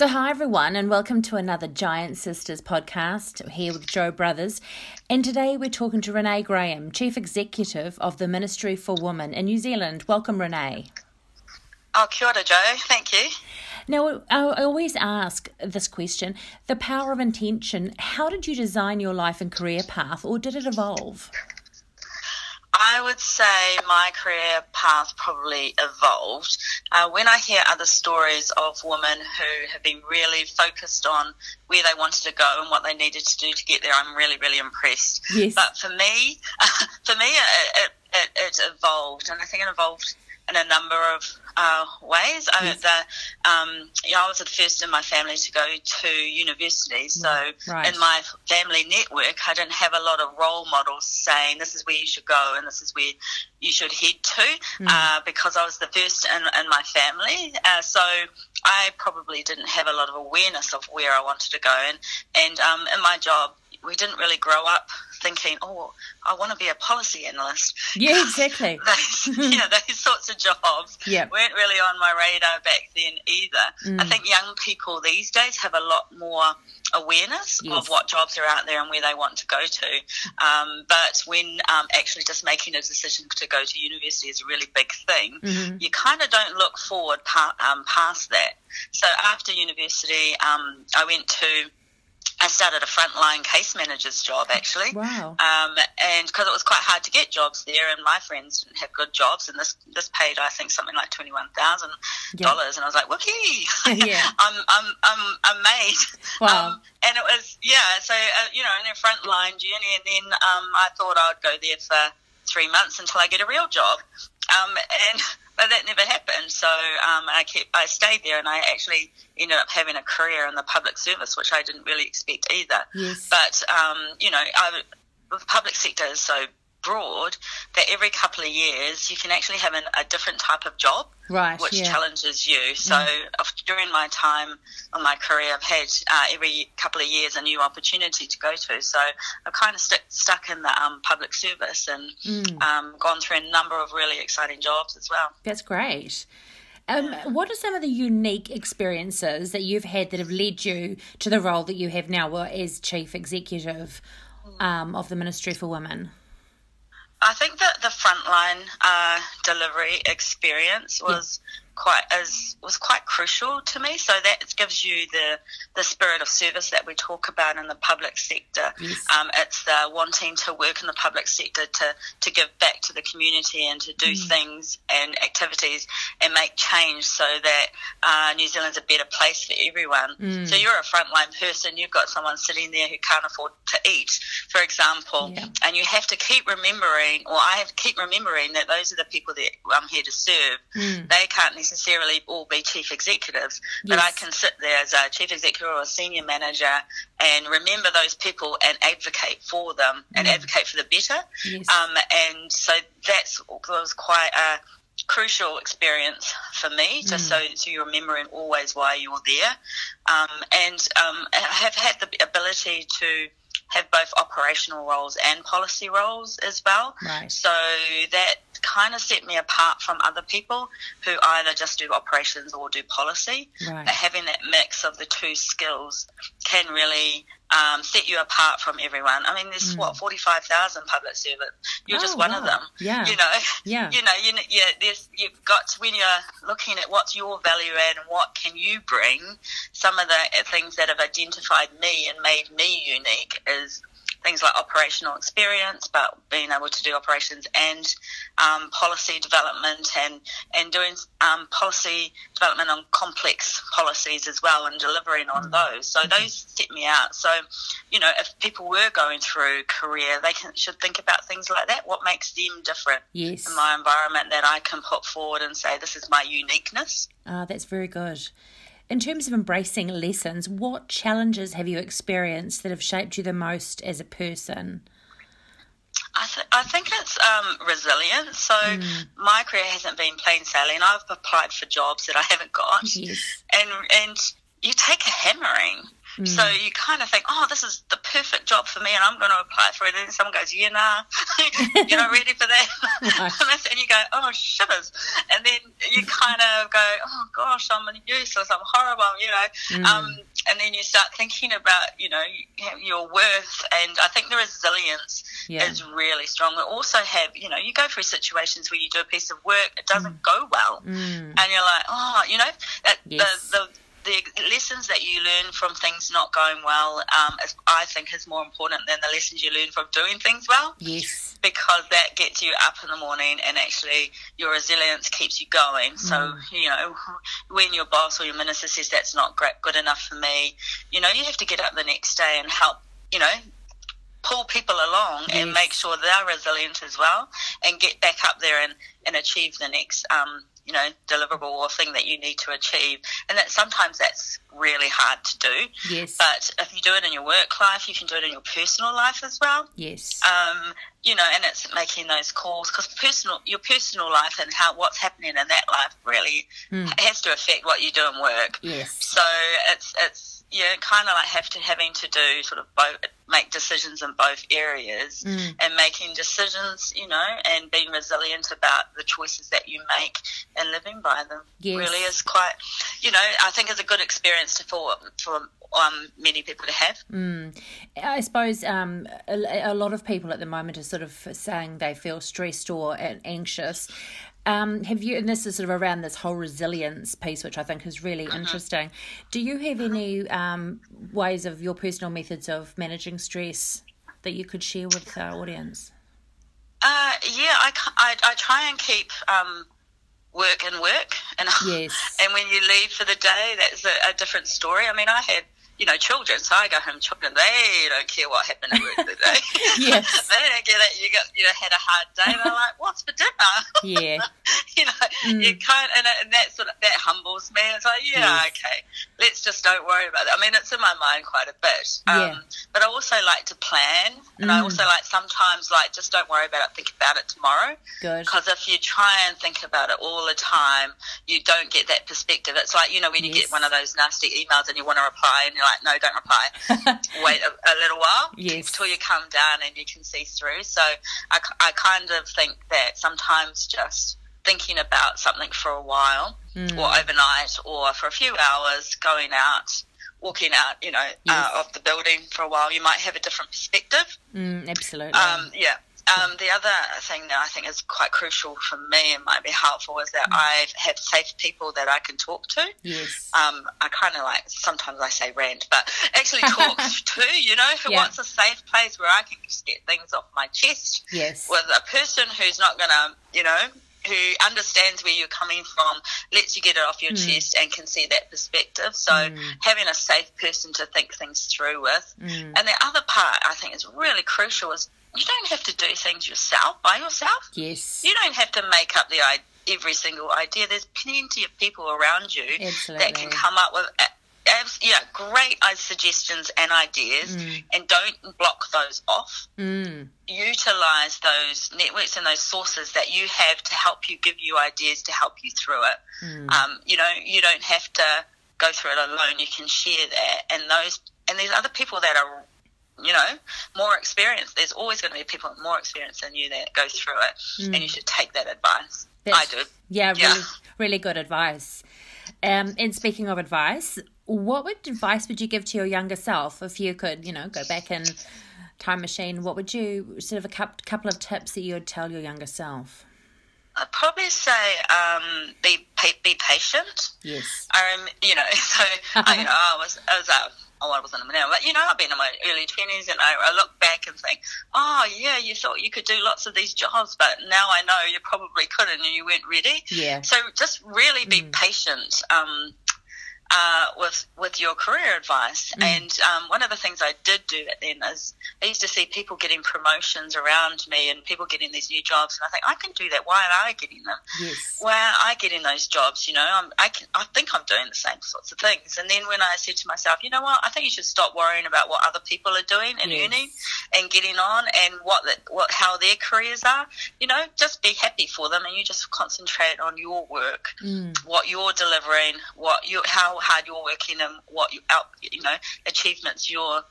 So, hi everyone, and welcome to another Giant Sisters podcast here with Joe Brothers. And today we're talking to Renee Graham, Chief Executive of the Ministry for Women in New Zealand. Welcome, Renee. Oh, kia ora, Joe. Thank you. Now, I always ask this question the power of intention. How did you design your life and career path, or did it evolve? I would say my career path probably evolved. Uh, when I hear other stories of women who have been really focused on where they wanted to go and what they needed to do to get there, I'm really, really impressed. Yes. But for me, for me, it, it, it evolved, and I think it evolved in a number of uh, ways. I, yes. the, um, you know, I was the first in my family to go to university, so right. in my family network, I didn't have a lot of role models saying this is where you should go and this is where you should head to, mm. uh, because I was the first in, in my family. Uh, so I probably didn't have a lot of awareness of where I wanted to go, and and um, in my job, we didn't really grow up thinking, oh, I want to be a policy analyst. Yeah, exactly. those, you know, those sorts of jobs yep. weren't really on my radar back then either. Mm. I think young people these days have a lot more awareness yes. of what jobs are out there and where they want to go to. Um, but when um, actually just making a decision to go to university is a really big thing, mm-hmm. you kind of don't look forward pa- um, past that. So after university, um, I went to I started a frontline case manager's job actually. Wow. Um, and because it was quite hard to get jobs there, and my friends didn't have good jobs, and this this paid I think something like twenty one thousand dollars, and I was like, whoopee, yeah, I'm I'm I'm I'm made. Wow. Um, and it was yeah, so uh, you know, in a frontline journey, and then um, I thought I'd go there for three months until I get a real job. Um, and but that never happened. So um, I kept, I stayed there, and I actually ended up having a career in the public service, which I didn't really expect either. Yes. But um, you know, I, the public sector is so broad that every couple of years you can actually have an, a different type of job right, which yeah. challenges you so mm. during my time on my career i've had uh, every couple of years a new opportunity to go to so i've kind of st- stuck in the um, public service and mm. um, gone through a number of really exciting jobs as well that's great um, what are some of the unique experiences that you've had that have led you to the role that you have now as chief executive mm. um, of the Ministry for Women? I think that the frontline uh, delivery experience was yeah. quite as was quite crucial to me. So that gives you the the spirit of service that we talk about in the public sector. Yes. Um, it's the wanting to work in the public sector to to give back to the community and to do mm. things and activities and make change so that uh, New Zealand's a better place for everyone. Mm. So you're a frontline person. You've got someone sitting there who can't afford to eat, for example, yeah. and you have to keep remembering, or I have to keep remembering that those are the people that I'm here to serve. Mm. They can't necessarily necessarily all be chief executives, yes. but I can sit there as a chief executive or a senior manager and remember those people and advocate for them and mm. advocate for the better. Yes. Um, and so that's was quite a crucial experience for me, just mm. so, so you're remembering always why you're there. Um, and um, I have had the ability to have both operational roles and policy roles as well. Right. So that kind of set me apart from other people who either just do operations or do policy. Right. But having that mix of the two skills can really um, set you apart from everyone. I mean, there's mm. what forty five thousand public servants. You're oh, just one wow. of them. Yeah. You know. Yeah. You know. You know. Yeah. There's you've got to, when you're looking at what's your value add and what can you bring. Some of the things that have identified me and made me unique is things like operational experience, but being able to do operations and um, policy development and and doing um, policy development on complex policies as well and delivering on mm. those. So mm-hmm. those set me out. So you know, if people were going through career, they can, should think about things like that. What makes them different yes. in my environment that I can put forward and say this is my uniqueness. Ah, that's very good. In terms of embracing lessons, what challenges have you experienced that have shaped you the most as a person? I, th- I think it's um, resilience. So mm. my career hasn't been plain sailing. I've applied for jobs that I haven't got, yes. and and you take a hammering. Mm. So you kind of think, oh, this is the perfect job for me, and I'm going to apply for it. And someone goes, yeah, nah, you're not ready for that. and you go, oh, shivers. And then you kind of go, oh, gosh, I'm useless, I'm horrible, you know. Mm. Um, and then you start thinking about, you know, your worth. And I think the resilience yeah. is really strong. We also have, you know, you go through situations where you do a piece of work, it doesn't mm. go well. Mm. And you're like, oh, you know, that, yes. the, the the lessons that you learn from things not going well, um, is, I think, is more important than the lessons you learn from doing things well. Yes. Because that gets you up in the morning and actually your resilience keeps you going. So, mm. you know, when your boss or your minister says that's not great, good enough for me, you know, you have to get up the next day and help, you know, pull people along yes. and make sure they're resilient as well and get back up there and, and achieve the next um, you know, deliverable or thing that you need to achieve. And that sometimes that's really hard to do. Yes. But if you do it in your work life, you can do it in your personal life as well. Yes. Um, you know, and it's making those calls because personal, your personal life and how what's happening in that life really mm. has to affect what you do in work. Yes. So it's it's yeah, kind of like have to having to do sort of both make decisions in both areas mm. and making decisions, you know, and being resilient about the choices that you make and living by them. Yes. Really is quite, you know, I think it's a good experience to, for for um, many people to have. Mm. I suppose um, a, a, lot of people at the moment are sort of saying they feel stressed or anxious. Um, have you, and this is sort of around this whole resilience piece, which I think is really uh-huh. interesting. Do you have any um, ways of your personal methods of managing stress that you could share with our audience? Uh, yeah, I, I, I, try and keep um, work and work, and yes. and when you leave for the day, that's a, a different story. I mean, I had you know, children. So I go home, children, they don't care what happened at work today. yes. they don't get it. You got, you know, had a hard day. They're like, what's for dinner? Yeah. you know, mm. you can't, and, and that sort of, that humbles me. It's like, yeah, yes. okay, let's just don't worry about it. I mean, it's in my mind quite a bit. Um, yeah. But I also like to plan. And mm. I also like sometimes like, just don't worry about it, think about it tomorrow. Good. Because if you try and think about it all the time, you don't get that perspective. It's like, you know, when you yes. get one of those nasty emails and you want to reply and you're like, no, don't reply. Wait a, a, little while yes. until you come down and you can see through. So I, I kind of think that sometimes just thinking about something for a while mm. or overnight or for a few hours going out walking out you know uh, yes. uh, of the building for a while you might have a different perspective mm, absolutely um, yeah um, the other thing that I think is quite crucial for me and might be helpful is that mm. I have safe people that I can talk to. Yes. Um, I kind of like, sometimes I say rant, but actually talk to, you know, who yeah. wants a safe place where I can just get things off my chest. Yes. With a person who's not going to, you know, who understands where you're coming from, lets you get it off your mm. chest and can see that perspective. So mm. having a safe person to think things through with. Mm. And the other part I think is really crucial is you don't have to do things yourself by yourself. Yes. You don't have to make up the every single idea. There's plenty of people around you Absolutely. that can come up with yeah, great suggestions and ideas, mm. and don't block those off. Mm. Utilize those networks and those sources that you have to help you, give you ideas to help you through it. Mm. Um, you know, you don't have to go through it alone. You can share that, and those and there's other people that are you know, more experience. There's always going to be people with more experience than you that go through it, mm. and you should take that advice. That's, I do. Yeah, yeah, really, really good advice. Um, and speaking of advice, what would advice would you give to your younger self if you could, you know, go back in time machine? What would you sort of a couple of tips that you would tell your younger self? I'd probably say um, be be patient. Yes. Um, you know, so I, you know, I was I was uh, oh, I wasn't a millennial, but you know, I've been in my early twenties, and I, I look back and think, oh yeah, you thought you could do lots of these jobs, but now I know you probably couldn't, and you weren't ready. Yeah. So just really be mm. patient. Um, uh, with with your career advice. Mm. And um, one of the things I did do then is I used to see people getting promotions around me and people getting these new jobs, and I think I can do that. Why am I getting them? Yes. Why are I getting those jobs? You know, I'm, I can I think I'm doing the same sorts of things. And then when I said to myself, you know what, I think you should stop worrying about what other people are doing and yes. earning and getting on and what the, what how their careers are. You know, just be happy for them, and you just concentrate on your work, mm. what you're delivering, what you how hard you're working and what you out, you know, achievements you're,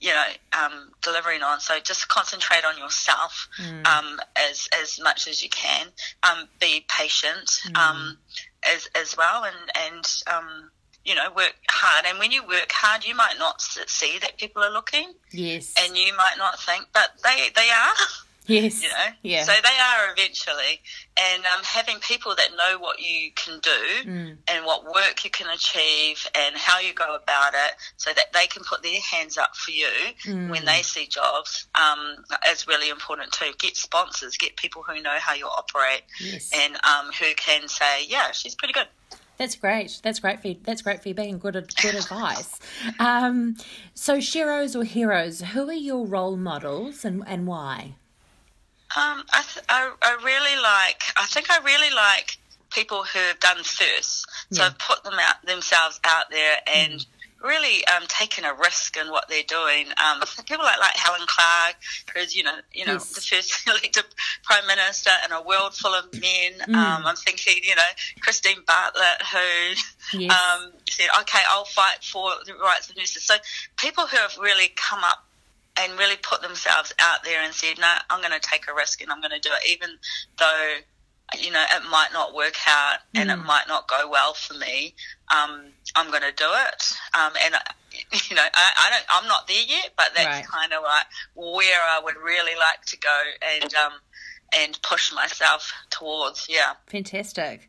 you know, um, delivering on. So just concentrate on yourself mm. um, as as much as you can. Um, be patient mm. um, as as well, and and um, you know, work hard. And when you work hard, you might not see that people are looking. Yes. And you might not think, but they they are. Yes. You know? Yeah. So they are eventually. And um, having people that know what you can do mm. and what work you can achieve and how you go about it so that they can put their hands up for you mm. when they see jobs um, is really important too. Get sponsors, get people who know how you operate yes. and um, who can say, yeah, she's pretty good. That's great. That's great feed. That's great feedback and good good advice. Um, so, sheroes or heroes, who are your role models and and why? Um, I, th- I, I really like. I think I really like people who have done first. So yeah. put them out themselves out there and mm. really um, taken a risk in what they're doing. Um, people like like Helen Clark, who's you know you know yes. the first elected prime minister in a world full of men. Mm. Um, I'm thinking you know Kristine Bartlett, who yes. Um, said, "Okay, I'll fight for the rights of nurses." So people who have really come up and really put themselves out there and said, no, I'm going to take a risk and I'm going to do it, even though, you know, it might not work out mm. and it mm. might not go well for me. Um, I'm going to do it. Um, and, you know, I, I, don't, I'm not there yet, but that's right. kind of like where I would really like to go and, um, and push myself towards. Yeah. Fantastic.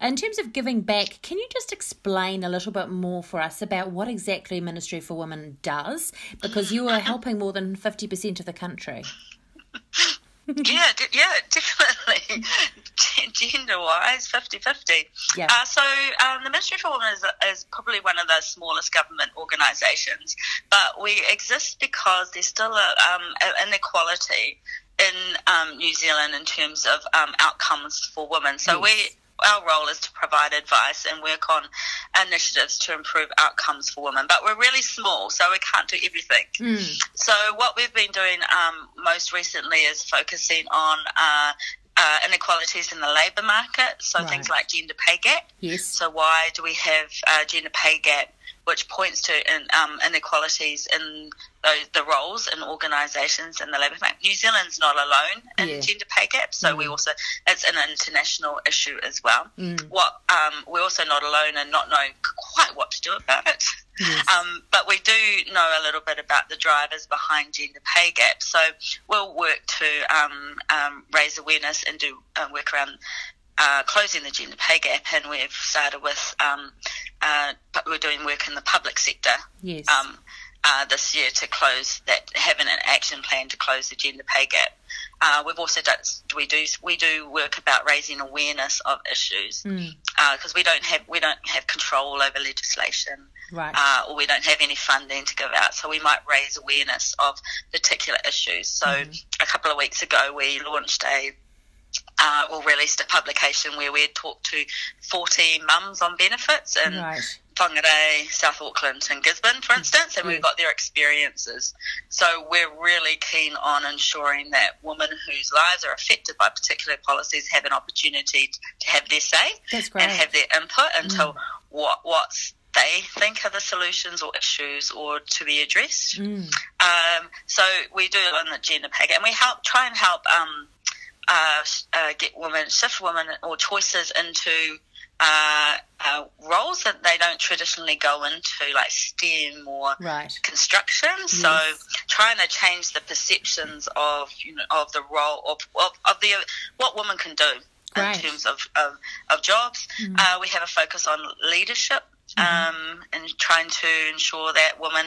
In terms of giving back, can you just explain a little bit more for us about what exactly Ministry for Women does? Because you are helping more than 50% of the country. yeah, yeah, definitely. Gender wise, 50 50. Yeah. Uh, so, um, the Ministry for Women is, is probably one of the smallest government organisations, but we exist because there's still a, um, an inequality in um, New Zealand in terms of um, outcomes for women. So, yes. we our role is to provide advice and work on initiatives to improve outcomes for women. But we're really small, so we can't do everything. Mm. So what we've been doing um, most recently is focusing on uh, uh, inequalities in the labour market, so right. things like gender pay gap. Yes. So why do we have uh, gender pay gap which points to in, um, inequalities in those, the roles in organisations in the labour market. New Zealand's not alone in yeah. gender pay gap, so mm. we also it's an international issue as well. Mm. What um, we're also not alone in not knowing quite what to do about it. Yes. Um, but we do know a little bit about the drivers behind gender pay gap. So we'll work to um, um, raise awareness and do uh, work around uh, closing the gender pay gap, and we've started with um, uh, we're doing work in the public sector. Yes. Um, uh, this year to close that, having an action plan to close the gender pay gap. Uh, we've also done we do we do work about raising awareness of issues because mm. uh, we don't have we don't have control over legislation right. uh, or we don't have any funding to give out so we might raise awareness of particular issues so mm. a couple of weeks ago we launched a uh, or released a publication where we had talked to 40 mums on benefits and right. Whangarei, South Auckland, and Gisborne, for instance, and we've got their experiences. So we're really keen on ensuring that women whose lives are affected by particular policies have an opportunity to have their say and have their input into mm. what what's they think are the solutions or issues or to be addressed. Mm. Um, so we do on the gender pay gap, and we help try and help um, uh, uh, get women, shift women or choices into uh, uh, roles that they don't traditionally go into, like STEM or right. construction. Yes. So trying to change the perceptions of you know of the role of of, of the what women can do right. in terms of of, of jobs. Mm-hmm. Uh, we have a focus on leadership. Mm-hmm. Um, and trying to ensure that women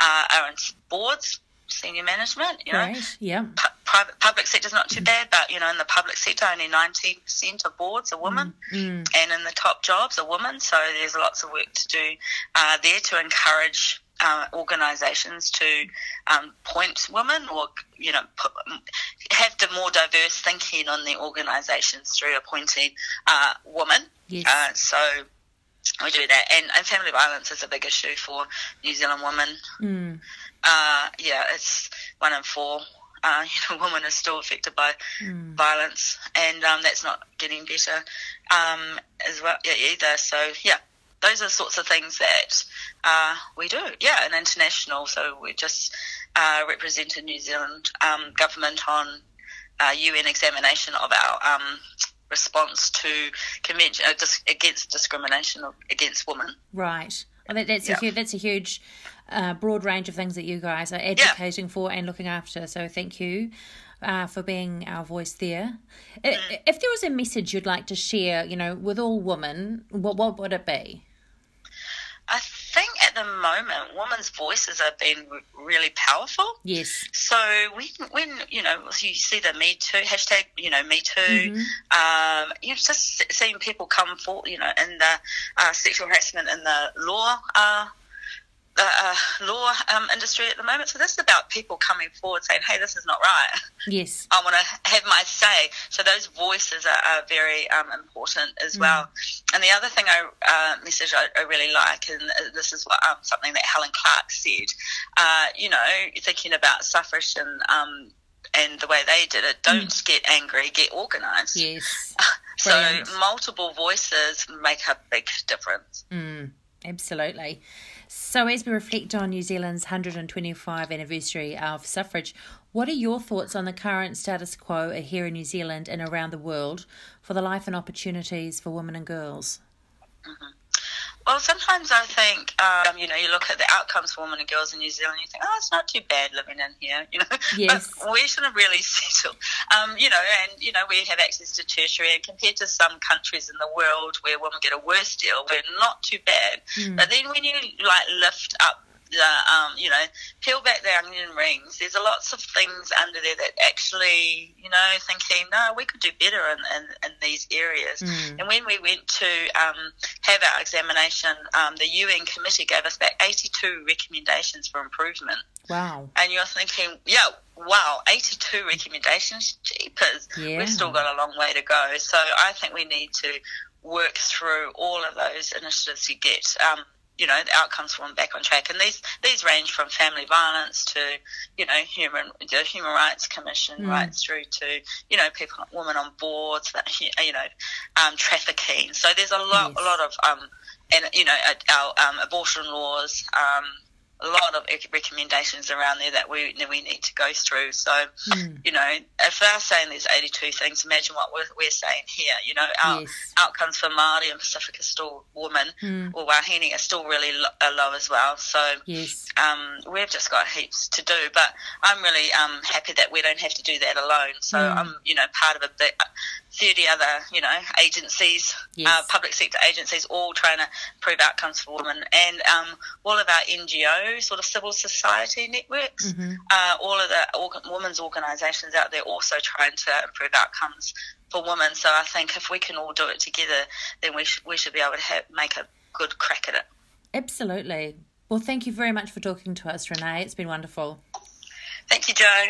uh, are in boards senior management. You know, right. yeah. Pu- private public sector is not too bad, but you know, in the public sector, only nineteen percent of boards are women, mm. and in the top jobs are women. So there's lots of work to do uh, there to encourage. Uh, organisations to um, point women or you know put, have the more diverse thinking on the organisations through appointing uh, women. Yes. Uh, so we do that, and, and family violence is a big issue for New Zealand women. Mm uh, yeah, it's one in four. Uh, you know, women are still affected by mm. violence, and um, that's not getting better um, as well yeah, either. So yeah. those are the sorts of things that uh, we do. Yeah, and international. So we just uh, represented New Zealand um, government on UN uh, examination of our um, response to convention uh, dis- against discrimination against women. Right. Well, that's yeah. a huge, that's a huge, uh, broad range of things that you guys are advocating yeah. for and looking after. So thank you. Uh, for being our voice there. Mm. If there was a message you'd like to share, you know, with all women, what what would it be? I think at the moment, women's voices have been really powerful. Yes. So when, when you know, you see the Me Too hashtag, you know, Me Too, mm-hmm. um, you know, just seeing people come forward, you know, in the uh, sexual harassment in the law uh, uh, law um, industry at the moment. So this is about people coming forward saying, "Hey, this is not right." Yes, I want to have my say. So those voices are, are very um, important as mm. well. And the other thing I uh, message I, I, really like, and this is what um, something that Helen Clark said. Uh, you know, thinking about suffrage and um, and the way they did it. Don't mm. get angry, get organised. Yes. so multiple voices make a big difference. Mm, absolutely. So, as we reflect on New Zealand's 125 anniversary of suffrage, what are your thoughts on the current status quo here in New Zealand and around the world for the life and opportunities for women and girls? Mm-hmm. Well, sometimes I think, um, you know, you look at the outcomes for women and girls in New Zealand, you think, oh, it's not too bad living in here, you know. Yes. But we shouldn't really settle, um, you know, and, you know, we have access to tertiary, and compared to some countries in the world where women get a worse deal, we're not too bad. Mm. But then when you, like, lift up the, um, you know, peel back the onion rings. There's a lots of things under there that actually, you know, thinking, no, we could do better in, in, in these areas. Mm. And when we went to um, have our examination, um, the UN committee gave us back 82 recommendations for improvement. Wow. And you're thinking, yeah, wow, 82 recommendations, jeepers. Yeah. We've still got a long way to go. So I think we need to work through all of those initiatives to get um, you know, the outcomes for them back on track. And these these range from family violence to, you know, human the Human Rights Commission mm. rights through to, you know, people, women on boards, that you know, um, trafficking. So there's a lot, yes. a lot of, um, and you know, our um, abortion laws. A lot of recommendations around there that we we need to go through. So, mm. you know, if they're saying there's 82 things, imagine what we're, we're saying here. You know, our yes. outcomes for Māori and Pacific are still women, mm. or Wahine are still really low, low as well. So, yes. um, we've just got heaps to do. But I'm really um, happy that we don't have to do that alone. So mm. I'm, you know, part of a big, 30 other, you know, agencies, yes. uh, public sector agencies, all trying to improve outcomes for women, and um, all of our NGOs, sort of civil society networks, mm-hmm. uh, all of the organ- women's organisations out there also trying to improve outcomes for women. So I think if we can all do it together, then we, sh- we should be able to have, make a good crack at it. Absolutely. Well, thank you very much for talking to us, Renee. It's been wonderful. Thank you, Joe.